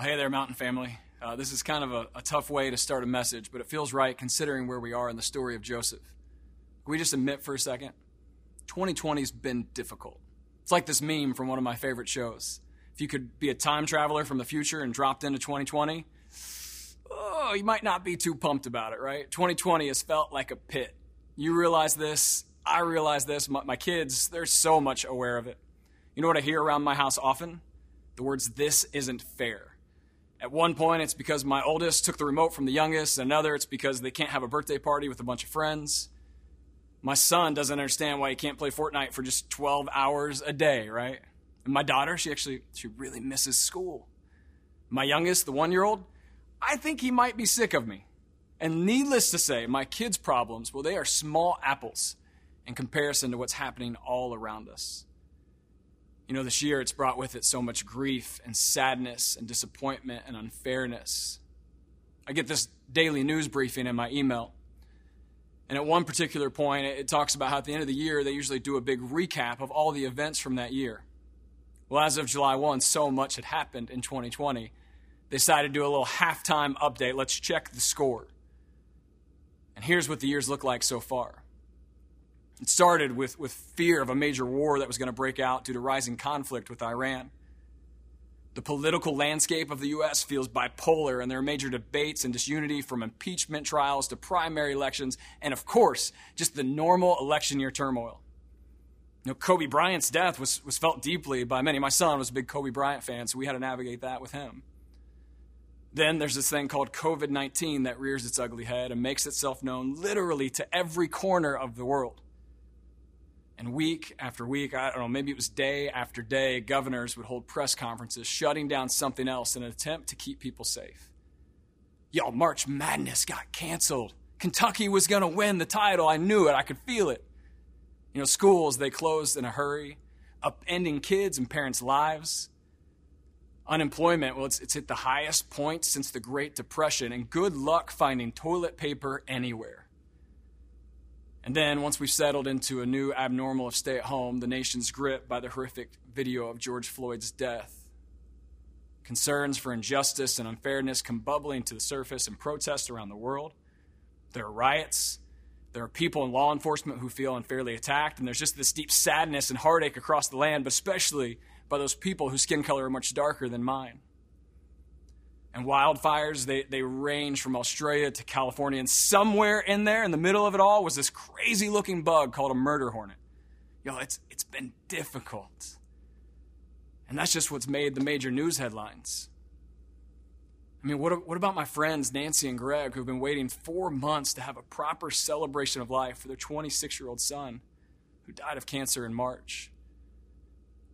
Well, hey there, Mountain family. Uh, this is kind of a, a tough way to start a message, but it feels right considering where we are in the story of Joseph. Can we just admit for a second? 2020's been difficult. It's like this meme from one of my favorite shows. If you could be a time traveler from the future and dropped into 2020, oh, you might not be too pumped about it, right? 2020 has felt like a pit. You realize this. I realize this. My, my kids, they're so much aware of it. You know what I hear around my house often? The words, this isn't fair. At one point, it's because my oldest took the remote from the youngest. Another, it's because they can't have a birthday party with a bunch of friends. My son doesn't understand why he can't play Fortnite for just 12 hours a day, right? And my daughter, she actually, she really misses school. My youngest, the one year old, I think he might be sick of me. And needless to say, my kids' problems, well, they are small apples in comparison to what's happening all around us. You know, this year it's brought with it so much grief and sadness and disappointment and unfairness. I get this daily news briefing in my email. And at one particular point, it talks about how at the end of the year, they usually do a big recap of all the events from that year. Well, as of July 1, so much had happened in 2020. They decided to do a little halftime update. Let's check the score. And here's what the years look like so far. It started with, with fear of a major war that was going to break out due to rising conflict with Iran. The political landscape of the U.S. feels bipolar, and there are major debates and disunity from impeachment trials to primary elections, and of course, just the normal election year turmoil. You know, Kobe Bryant's death was, was felt deeply by many. My son was a big Kobe Bryant fan, so we had to navigate that with him. Then there's this thing called COVID 19 that rears its ugly head and makes itself known literally to every corner of the world. And week after week, I don't know, maybe it was day after day, governors would hold press conferences shutting down something else in an attempt to keep people safe. Y'all, March Madness got canceled. Kentucky was going to win the title. I knew it. I could feel it. You know, schools, they closed in a hurry, upending kids' and parents' lives. Unemployment, well, it's, it's at the highest point since the Great Depression, and good luck finding toilet paper anywhere. And then, once we've settled into a new abnormal of stay at home, the nation's gripped by the horrific video of George Floyd's death. Concerns for injustice and unfairness come bubbling to the surface in protests around the world. There are riots. There are people in law enforcement who feel unfairly attacked. And there's just this deep sadness and heartache across the land, but especially by those people whose skin color are much darker than mine. And wildfires, they, they range from Australia to California. And somewhere in there, in the middle of it all, was this crazy looking bug called a murder hornet. Yo, it's, it's been difficult. And that's just what's made the major news headlines. I mean, what, what about my friends Nancy and Greg, who've been waiting four months to have a proper celebration of life for their 26 year old son who died of cancer in March?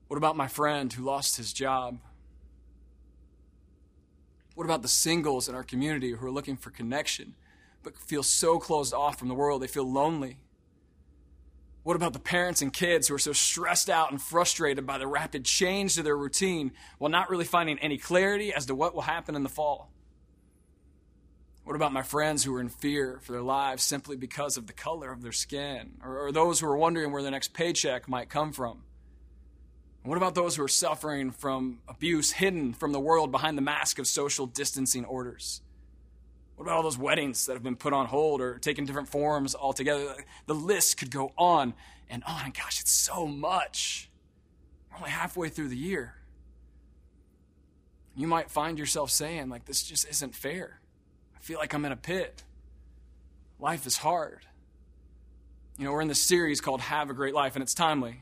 What about my friend who lost his job what about the singles in our community who are looking for connection but feel so closed off from the world they feel lonely? What about the parents and kids who are so stressed out and frustrated by the rapid change to their routine while not really finding any clarity as to what will happen in the fall? What about my friends who are in fear for their lives simply because of the color of their skin? Or, or those who are wondering where their next paycheck might come from? What about those who are suffering from abuse hidden from the world behind the mask of social distancing orders? What about all those weddings that have been put on hold or taken different forms altogether? The list could go on and on. And gosh, it's so much. We're only halfway through the year. You might find yourself saying, like, this just isn't fair. I feel like I'm in a pit. Life is hard. You know, we're in this series called Have a Great Life, and it's timely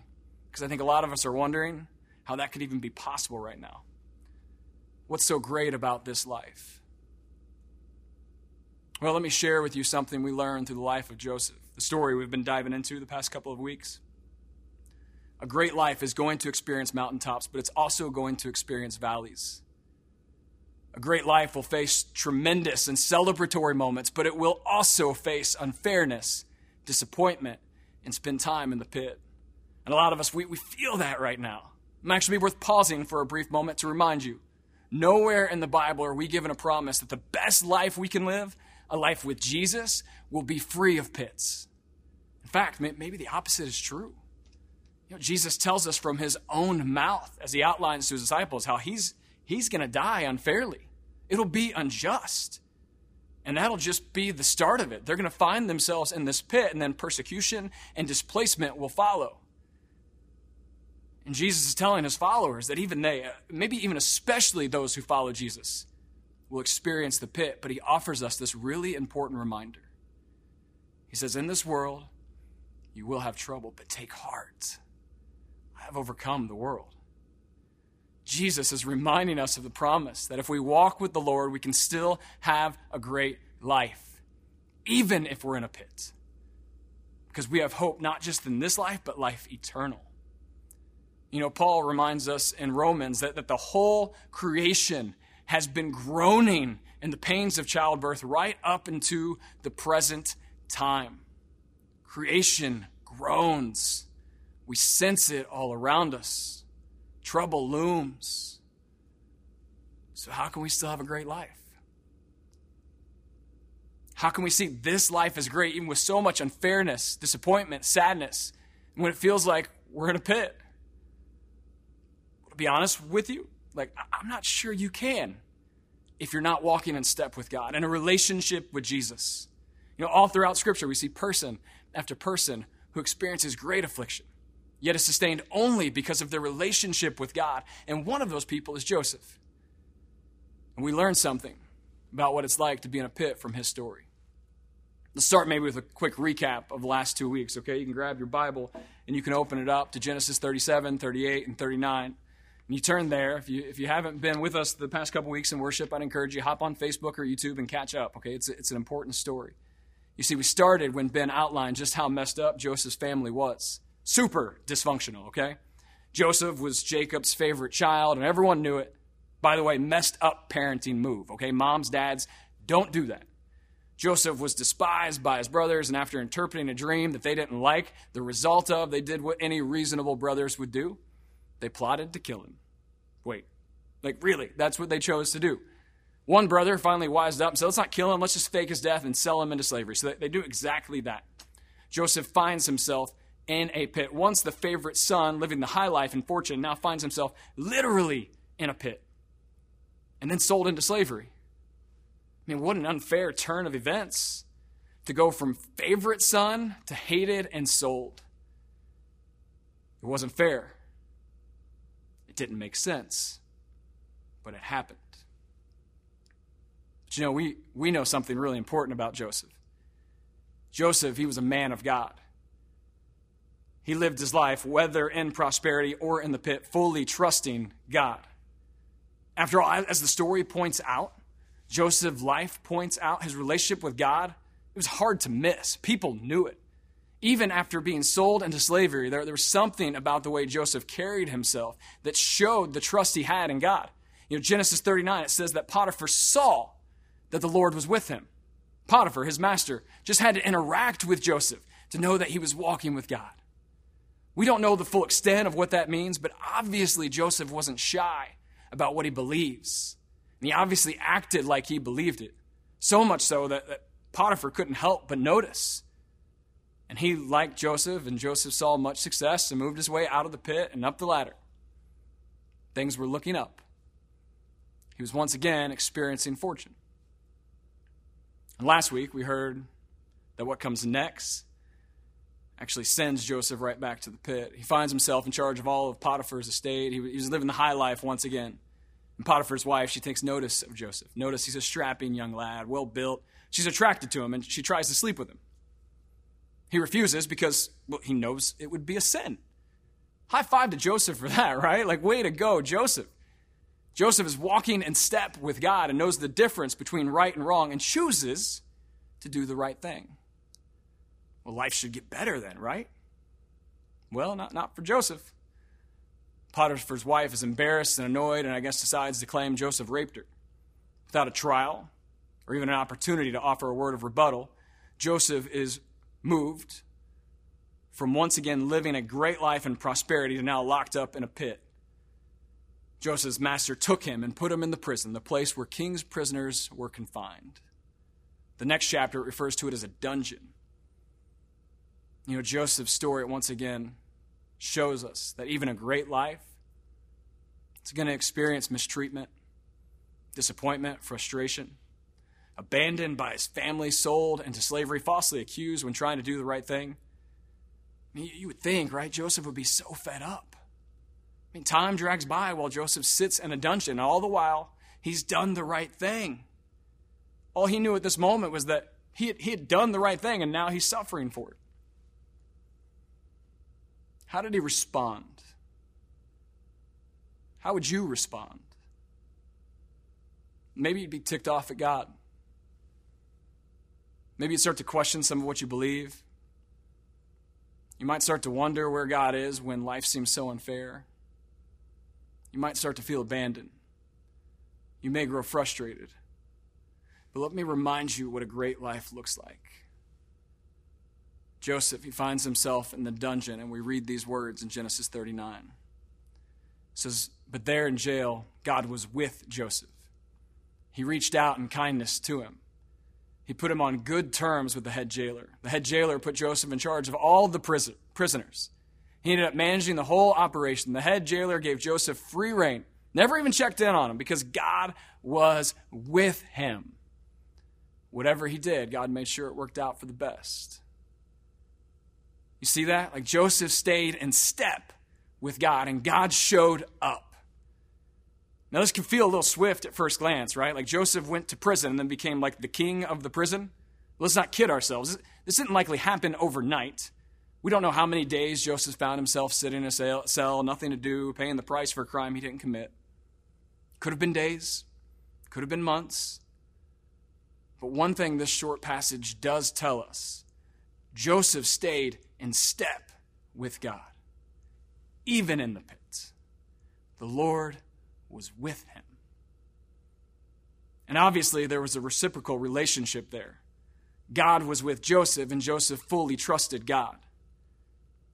because I think a lot of us are wondering how that could even be possible right now. What's so great about this life? Well, let me share with you something we learned through the life of Joseph, the story we've been diving into the past couple of weeks. A great life is going to experience mountaintops, but it's also going to experience valleys. A great life will face tremendous and celebratory moments, but it will also face unfairness, disappointment, and spend time in the pit. And a lot of us, we, we feel that right now. It might actually be worth pausing for a brief moment to remind you nowhere in the Bible are we given a promise that the best life we can live, a life with Jesus, will be free of pits. In fact, maybe the opposite is true. You know, Jesus tells us from his own mouth as he outlines to his disciples how he's, he's going to die unfairly. It'll be unjust. And that'll just be the start of it. They're going to find themselves in this pit, and then persecution and displacement will follow. And Jesus is telling his followers that even they, uh, maybe even especially those who follow Jesus, will experience the pit. But he offers us this really important reminder. He says, In this world, you will have trouble, but take heart. I have overcome the world. Jesus is reminding us of the promise that if we walk with the Lord, we can still have a great life, even if we're in a pit. Because we have hope not just in this life, but life eternal. You know, Paul reminds us in Romans that, that the whole creation has been groaning in the pains of childbirth right up into the present time. Creation groans. We sense it all around us. Trouble looms. So, how can we still have a great life? How can we see this life as great, even with so much unfairness, disappointment, sadness, when it feels like we're in a pit? Be honest with you, like, I'm not sure you can if you're not walking in step with God, in a relationship with Jesus. You know, all throughout Scripture, we see person after person who experiences great affliction, yet is sustained only because of their relationship with God. And one of those people is Joseph. And we learn something about what it's like to be in a pit from his story. Let's start maybe with a quick recap of the last two weeks, okay? You can grab your Bible and you can open it up to Genesis 37, 38, and 39. And you turn there. If you, if you haven't been with us the past couple weeks in worship, I'd encourage you hop on Facebook or YouTube and catch up, okay? It's, it's an important story. You see, we started when Ben outlined just how messed up Joseph's family was. Super dysfunctional, okay? Joseph was Jacob's favorite child, and everyone knew it. By the way, messed up parenting move, okay? Moms, dads, don't do that. Joseph was despised by his brothers, and after interpreting a dream that they didn't like, the result of, they did what any reasonable brothers would do. They plotted to kill him. Wait, like really, that's what they chose to do. One brother finally wised up and said, let's not kill him, let's just fake his death and sell him into slavery. So they do exactly that. Joseph finds himself in a pit. Once the favorite son, living the high life and fortune, now finds himself literally in a pit and then sold into slavery. I mean, what an unfair turn of events to go from favorite son to hated and sold. It wasn't fair. It didn't make sense, but it happened. But you know, we, we know something really important about Joseph. Joseph, he was a man of God. He lived his life, whether in prosperity or in the pit, fully trusting God. After all, as the story points out, Joseph's life points out, his relationship with God, it was hard to miss. People knew it. Even after being sold into slavery, there, there was something about the way Joseph carried himself that showed the trust he had in God. You know, Genesis 39, it says that Potiphar saw that the Lord was with him. Potiphar, his master, just had to interact with Joseph to know that he was walking with God. We don't know the full extent of what that means, but obviously Joseph wasn't shy about what he believes. And he obviously acted like he believed it. So much so that, that Potiphar couldn't help but notice. And he liked Joseph, and Joseph saw much success and moved his way out of the pit and up the ladder. Things were looking up. He was once again experiencing fortune. And last week we heard that what comes next actually sends Joseph right back to the pit. He finds himself in charge of all of Potiphar's estate. He, was living the high life once again. And Potiphar's wife, she takes notice of Joseph. Notice he's a strapping young lad, well built. She's attracted to him and she tries to sleep with him. He refuses because well, he knows it would be a sin. High five to Joseph for that, right? Like, way to go, Joseph. Joseph is walking in step with God and knows the difference between right and wrong and chooses to do the right thing. Well, life should get better then, right? Well, not, not for Joseph. Potiphar's wife is embarrassed and annoyed and I guess decides to claim Joseph raped her. Without a trial or even an opportunity to offer a word of rebuttal, Joseph is moved from once again living a great life and prosperity to now locked up in a pit Joseph's master took him and put him in the prison, the place where king's prisoners were confined. The next chapter refers to it as a dungeon. You know, Joseph's story once again shows us that even a great life, it's going to experience mistreatment, disappointment, frustration, abandoned by his family, sold into slavery, falsely accused when trying to do the right thing. I mean, you would think, right? Joseph would be so fed up. I mean, time drags by while Joseph sits in a dungeon. All the while, he's done the right thing. All he knew at this moment was that he had, he had done the right thing and now he's suffering for it. How did he respond? How would you respond? Maybe you'd be ticked off at God. Maybe you'd start to question some of what you believe. You might start to wonder where God is when life seems so unfair. You might start to feel abandoned. You may grow frustrated. But let me remind you what a great life looks like. Joseph, he finds himself in the dungeon, and we read these words in Genesis 39. It says, But there in jail, God was with Joseph. He reached out in kindness to him he put him on good terms with the head jailer. The head jailer put Joseph in charge of all the prison, prisoners. He ended up managing the whole operation. The head jailer gave Joseph free reign, never even checked in on him because God was with him. Whatever he did, God made sure it worked out for the best. You see that? Like Joseph stayed in step with God, and God showed up. Now, this can feel a little swift at first glance, right? Like Joseph went to prison and then became like the king of the prison. Let's not kid ourselves. This didn't likely happen overnight. We don't know how many days Joseph found himself sitting in a cell, nothing to do, paying the price for a crime he didn't commit. Could have been days, could have been months. But one thing this short passage does tell us Joseph stayed in step with God, even in the pit. The Lord was with him. And obviously, there was a reciprocal relationship there. God was with Joseph, and Joseph fully trusted God.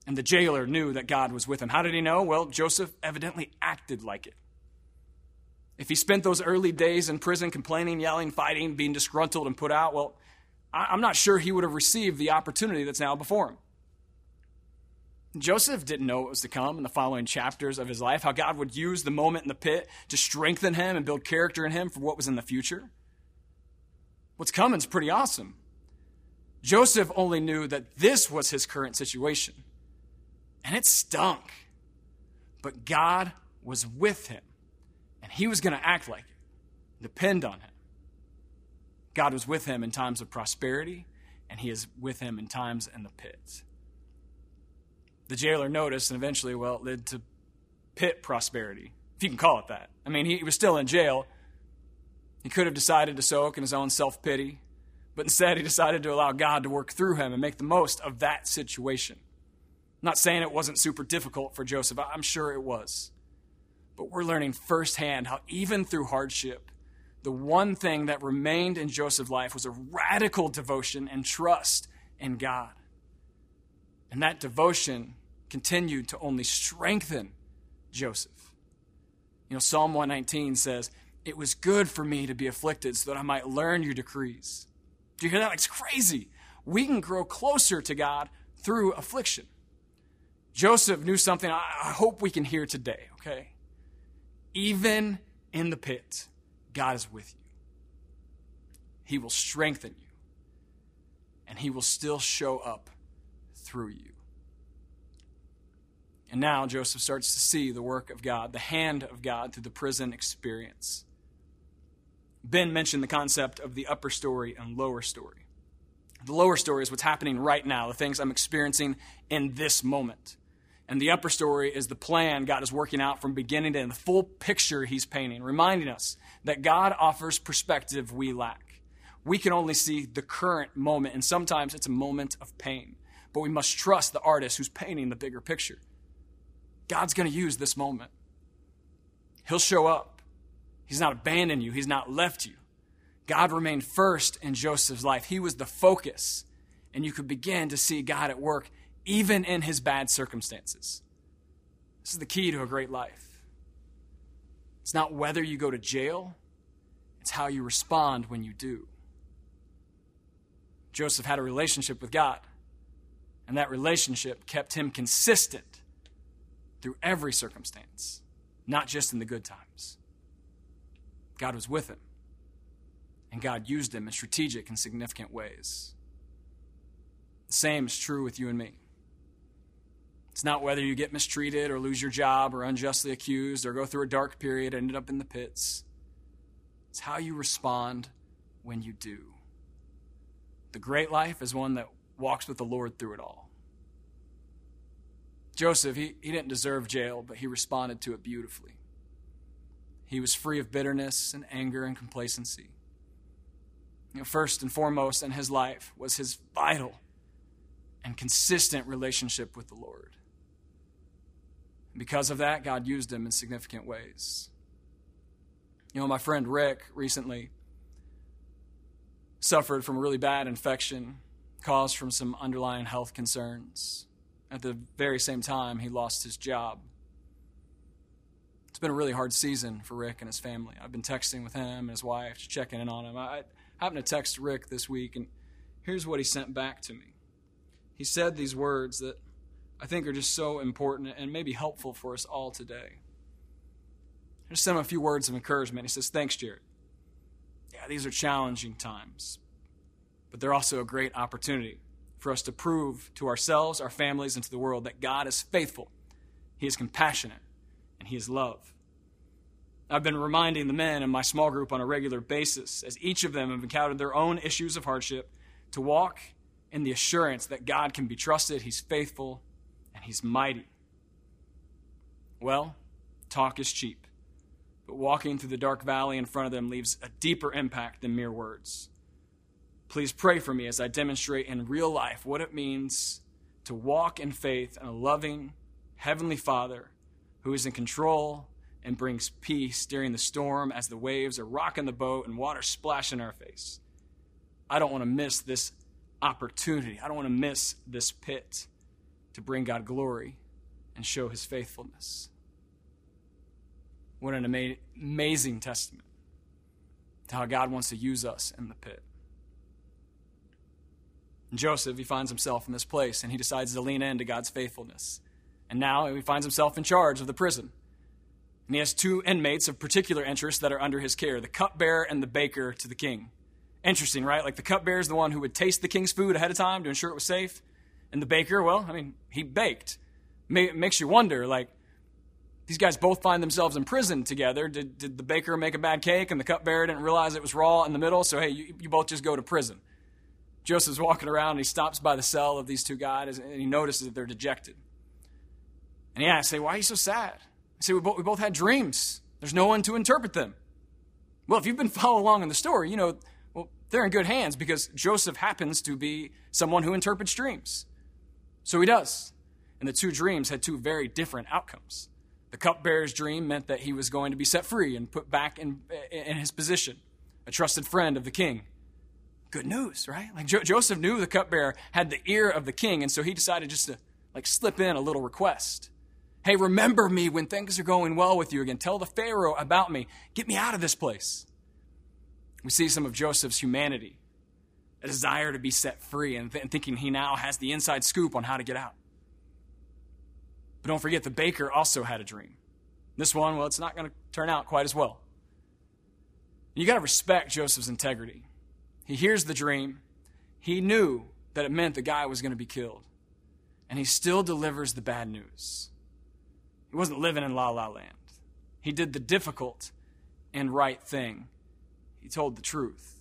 And the jailer knew that God was with him. How did he know? Well, Joseph evidently acted like it. If he spent those early days in prison complaining, yelling, fighting, being disgruntled, and put out, well, I'm not sure he would have received the opportunity that's now before him. Joseph didn't know what was to come in the following chapters of his life, how God would use the moment in the pit to strengthen him and build character in him for what was in the future. What's coming is pretty awesome. Joseph only knew that this was his current situation, and it stunk. But God was with him, and he was going to act like it, depend on him. God was with him in times of prosperity, and he is with him in times in the pit. The jailer noticed, and eventually, well, it led to pit prosperity, if you can call it that. I mean, he, was still in jail. He could have decided to soak in his own self pity, but instead he decided to allow God to work through him and make the most of that situation. I'm not saying it wasn't super difficult for Joseph, I'm sure it was. But we're learning firsthand how, even through hardship, the one thing that remained in Joseph's life was a radical devotion and trust in God. And that devotion continued to only strengthen Joseph. You know, Psalm 119 says, It was good for me to be afflicted so that I might learn your decrees. Do you hear that? It's crazy. We can grow closer to God through affliction. Joseph knew something I hope we can hear today, okay? Even in the pit, God is with you. He will strengthen you, and He will still show up through you. And now Joseph starts to see the work of God, the hand of God through the prison experience. Ben mentioned the concept of the upper story and lower story. The lower story is what's happening right now, the things I'm experiencing in this moment. And the upper story is the plan God is working out from beginning to end, the full picture He's painting, reminding us that God offers perspective we lack. We can only see the current moment, and sometimes it's a moment of pain. But we must trust the artist who's painting the bigger picture. God's going to use this moment. He'll show up. He's not abandoned you, He's not left you. God remained first in Joseph's life. He was the focus. And you could begin to see God at work even in his bad circumstances. This is the key to a great life. It's not whether you go to jail, it's how you respond when you do. Joseph had a relationship with God, and that relationship kept him consistent through every circumstance, not just in the good times. God was with him. And God used him in strategic and significant ways. The same is true with you and me. It's not whether you get mistreated or lose your job or unjustly accused or go through a dark period and end up in the pits. It's how you respond when you do. The great life is one that walks with the Lord through it all. Joseph, he, he didn't deserve jail, but he responded to it beautifully. He was free of bitterness and anger and complacency. You know, first and foremost in his life was his vital and consistent relationship with the Lord. Because of that, God used him in significant ways. You know, my friend Rick recently suffered from a really bad infection caused from some underlying health concerns. At the very same time, he lost his job. It's been a really hard season for Rick and his family. I've been texting with him and his wife, just checking in on him. I happened to text Rick this week, and here's what he sent back to me. He said these words that I think are just so important and maybe helpful for us all today. I just sent him a few words of encouragement. He says, Thanks, Jared. Yeah, these are challenging times, but they're also a great opportunity for us to prove to ourselves, our families, and to the world that God is faithful, He is compassionate, and He is love. I've been reminding the men in my small group on a regular basis, as each of them have encountered their own issues of hardship, to walk in the assurance that God can be trusted, He's faithful, and He's mighty. Well, talk is cheap, but walking through the dark valley in front of them leaves a deeper impact than mere words. Please pray for me as I demonstrate in real life what it means to walk in faith in a loving Heavenly Father who is in control and brings peace during the storm as the waves are rocking the boat and water splashing our face. I don't want to miss this opportunity. I don't want to miss this pit to bring God glory and show his faithfulness. What an ama- amazing testament to how God wants to use us in the pit. Joseph, he finds himself in this place and he decides to lean into God's faithfulness. And now he finds himself in charge of the prison. And he has two inmates of particular interest that are under his care the cupbearer and the baker to the king. Interesting, right? Like the cupbearer is the one who would taste the king's food ahead of time to ensure it was safe. And the baker, well, I mean, he baked. It makes you wonder, like, these guys both find themselves in prison together. Did, did the baker make a bad cake and the cupbearer didn't realize it was raw in the middle? So, hey, you, you both just go to prison. Joseph's walking around and he stops by the cell of these two guys and he notices that they're dejected. And he asks, hey, why are you so sad? I say, we both, we both had dreams. There's no one to interpret them. Well, if you've been following along in the story, you know, well, they're in good hands because Joseph happens to be someone who interprets dreams. So he does. And the two dreams had two very different outcomes. The cupbearer's dream meant that he was going to be set free and put back in, in his position, a trusted friend of the king. Good news, right? Like jo- Joseph knew the cupbearer had the ear of the king, and so he decided just to like slip in a little request. Hey, remember me when things are going well with you again. Tell the Pharaoh about me. Get me out of this place. We see some of Joseph's humanity a desire to be set free and, th- and thinking he now has the inside scoop on how to get out. But don't forget, the baker also had a dream. This one, well, it's not going to turn out quite as well. You got to respect Joseph's integrity. He hears the dream. He knew that it meant the guy was going to be killed. And he still delivers the bad news. He wasn't living in la la land. He did the difficult and right thing. He told the truth.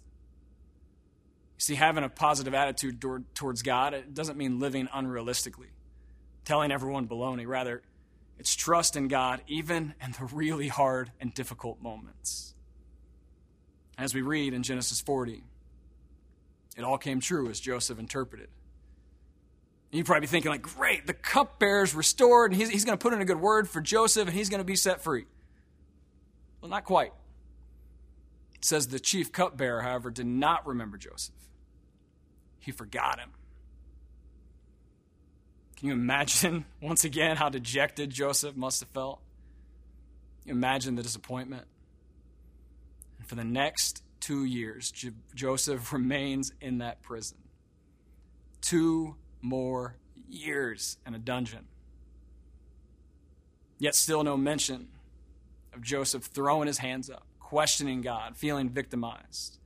You see, having a positive attitude toward, towards God, it doesn't mean living unrealistically, telling everyone baloney. Rather, it's trust in God, even in the really hard and difficult moments. As we read in Genesis 40, it all came true as Joseph interpreted. You'd probably be thinking, like, great, the cupbearer's restored, and he's, he's going to put in a good word for Joseph, and he's going to be set free. Well, not quite. It says the chief cupbearer, however, did not remember Joseph he forgot him. Can you imagine, once again, how dejected Joseph must have felt? Imagine the disappointment. For the next two years, J- Joseph remains in that prison. Two more years in a dungeon. Yet still no mention of Joseph throwing his hands up, questioning God, feeling victimized.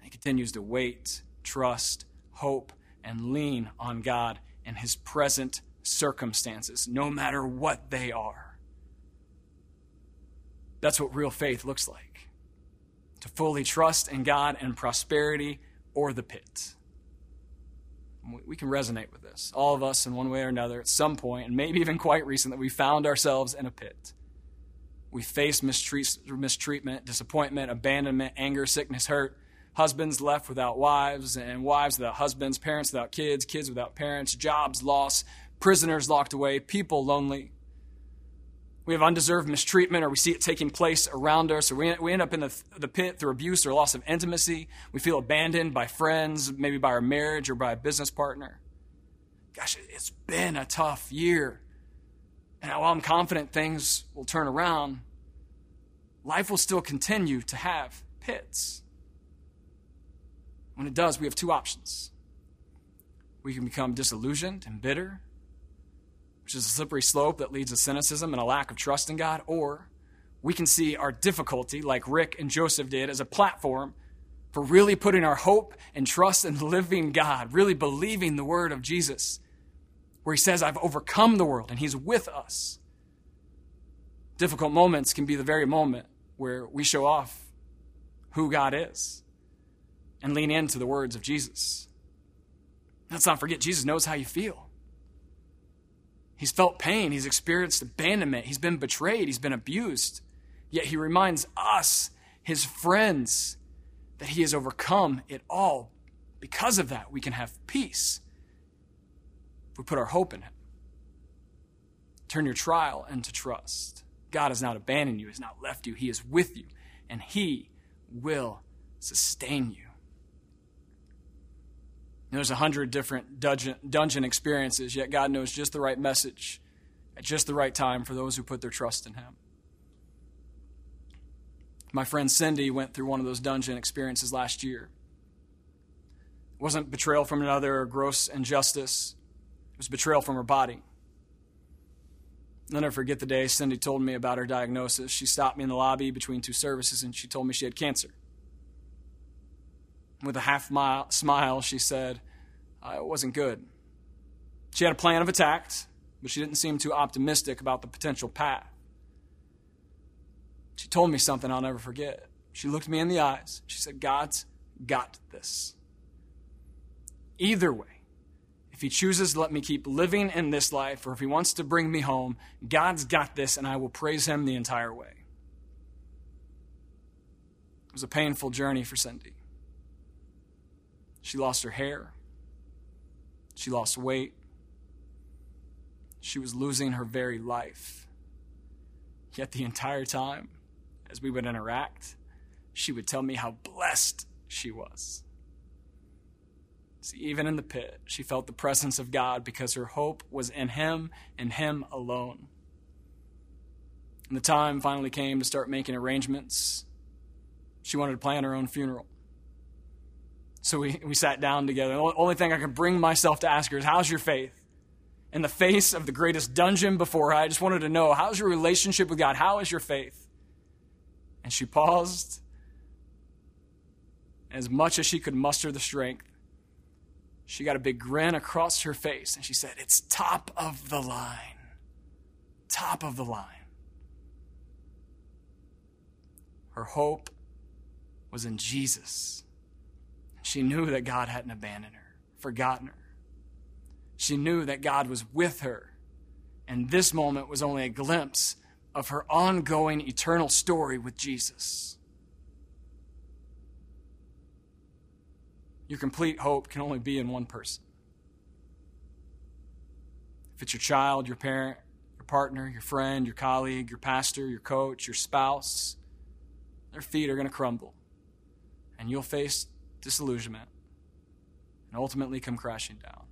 He continues to wait, trust, hope, and lean on God in his present circumstances, no matter what they are. That's what real faith looks like to fully trust in God and prosperity or the pit. We can resonate with this. All of us, in one way or another, at some point, and maybe even quite recently, we found ourselves in a pit. We face mistreat- mistreatment, disappointment, abandonment, anger, sickness, hurt. Husbands left without wives, and wives without husbands, parents without kids, kids without parents, jobs lost, prisoners locked away, people lonely. We have undeserved mistreatment, or we see it taking place around us, or we, we end up in the, the pit through abuse or loss of intimacy. We feel abandoned by friends, maybe by our marriage or by a business partner. Gosh, it's been a tough year. And while I'm confident things will turn around, life will still continue to have pits. When it does, we have two options. We can become disillusioned and bitter which is a slippery slope that leads to cynicism and a lack of trust in God, or we can see our difficulty, like Rick and Joseph did, as a platform for really putting our hope and trust in the living God, really believing the word of Jesus, where he says, I've overcome the world and he's with us. Difficult moments can be the very moment where we show off who God is and lean into the words of Jesus. Let's not forget, Jesus knows how you feel. He's felt pain. He's experienced abandonment. He's been betrayed. He's been abused. Yet he reminds us, his friends, that he has overcome it all. Because of that, we can have peace. If we put our hope in him. Turn your trial into trust. God has not abandoned you, has not left you. He is with you, and he will sustain you. There's a hundred different dungeon, dungeon experiences, yet God knows just the right message at just the right time for those who put their trust in Him. My friend Cindy went through one of those dungeon experiences last year. It wasn't betrayal from another or gross injustice, it was betrayal from her body. I'll never forget the day Cindy told me about her diagnosis. She stopped me in the lobby between two services and she told me she had cancer. With a half mile, smile, she said, It wasn't good. She had a plan of attack, but she didn't seem too optimistic about the potential path. She told me something I'll never forget. She looked me in the eyes. She said, God's got this. Either way, if He chooses to let me keep living in this life, or if He wants to bring me home, God's got this, and I will praise Him the entire way. It was a painful journey for Cindy. She lost her hair. She lost weight. She was losing her very life. Yet the entire time, as we would interact, she would tell me how blessed she was. See, even in the pit, she felt the presence of God because her hope was in Him and Him alone. And the time finally came to start making arrangements. She wanted to plan her own funeral. So we, we sat down together. The only thing I could bring myself to ask her is, How's your faith? In the face of the greatest dungeon before her, I just wanted to know, How's your relationship with God? How is your faith? And she paused. As much as she could muster the strength, she got a big grin across her face and she said, It's top of the line. Top of the line. Her hope was in Jesus. She knew that God hadn't abandoned her, forgotten her. She knew that God was with her. And this moment was only a glimpse of her ongoing eternal story with Jesus. Your complete hope can only be in one person. If it's your child, your parent, your partner, your friend, your colleague, your pastor, your coach, your spouse, their feet are going to crumble. And you'll face disillusionment, and ultimately come crashing down.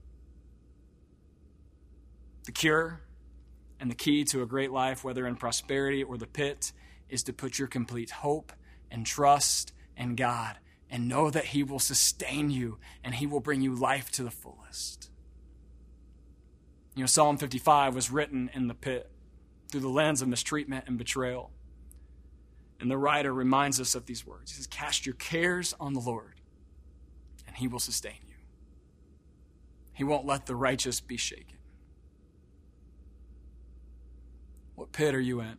The cure and the key to a great life, whether in prosperity or the pit, is to put your complete hope and trust in God and know that He will sustain you and He will bring you life to the fullest. You know, Psalm 55 was written in the pit through the lens of mistreatment and betrayal. And the writer reminds us of these words. He says, Cast your cares on the Lord, and he will sustain you. He won't let the righteous be shaken. What pit are you in?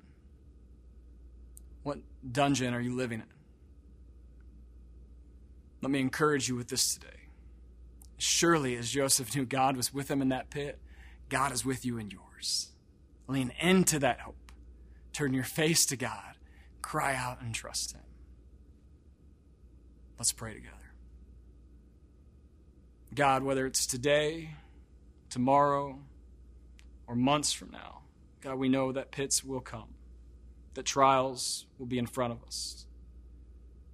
What dungeon are you living in? Let me encourage you with this today. Surely, as Joseph knew God was with him in that pit, God is with you in yours. Lean into that hope. Turn your face to God. Cry out and trust Him. Let's pray together. God, whether it's today, tomorrow, or months from now, God, we know that pits will come, that trials will be in front of us,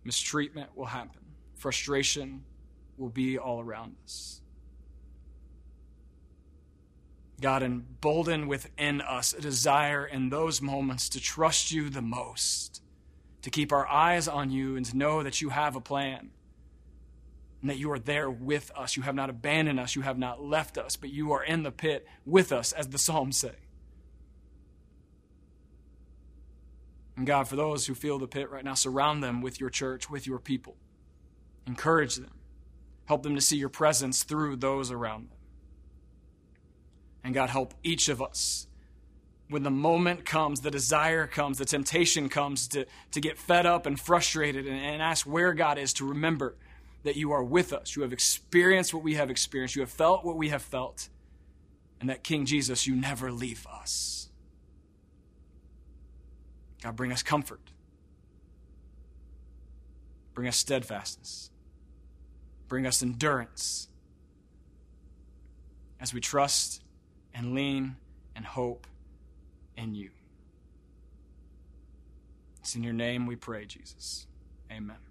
mistreatment will happen, frustration will be all around us. God, embolden within us a desire in those moments to trust you the most, to keep our eyes on you, and to know that you have a plan and that you are there with us. You have not abandoned us, you have not left us, but you are in the pit with us, as the Psalms say. And God, for those who feel the pit right now, surround them with your church, with your people. Encourage them. Help them to see your presence through those around them. And God, help each of us when the moment comes, the desire comes, the temptation comes to, to get fed up and frustrated and, and ask where God is, to remember that you are with us. You have experienced what we have experienced. You have felt what we have felt. And that King Jesus, you never leave us. God, bring us comfort. Bring us steadfastness. Bring us endurance as we trust and lean and hope in you. It's in your name we pray, Jesus. Amen.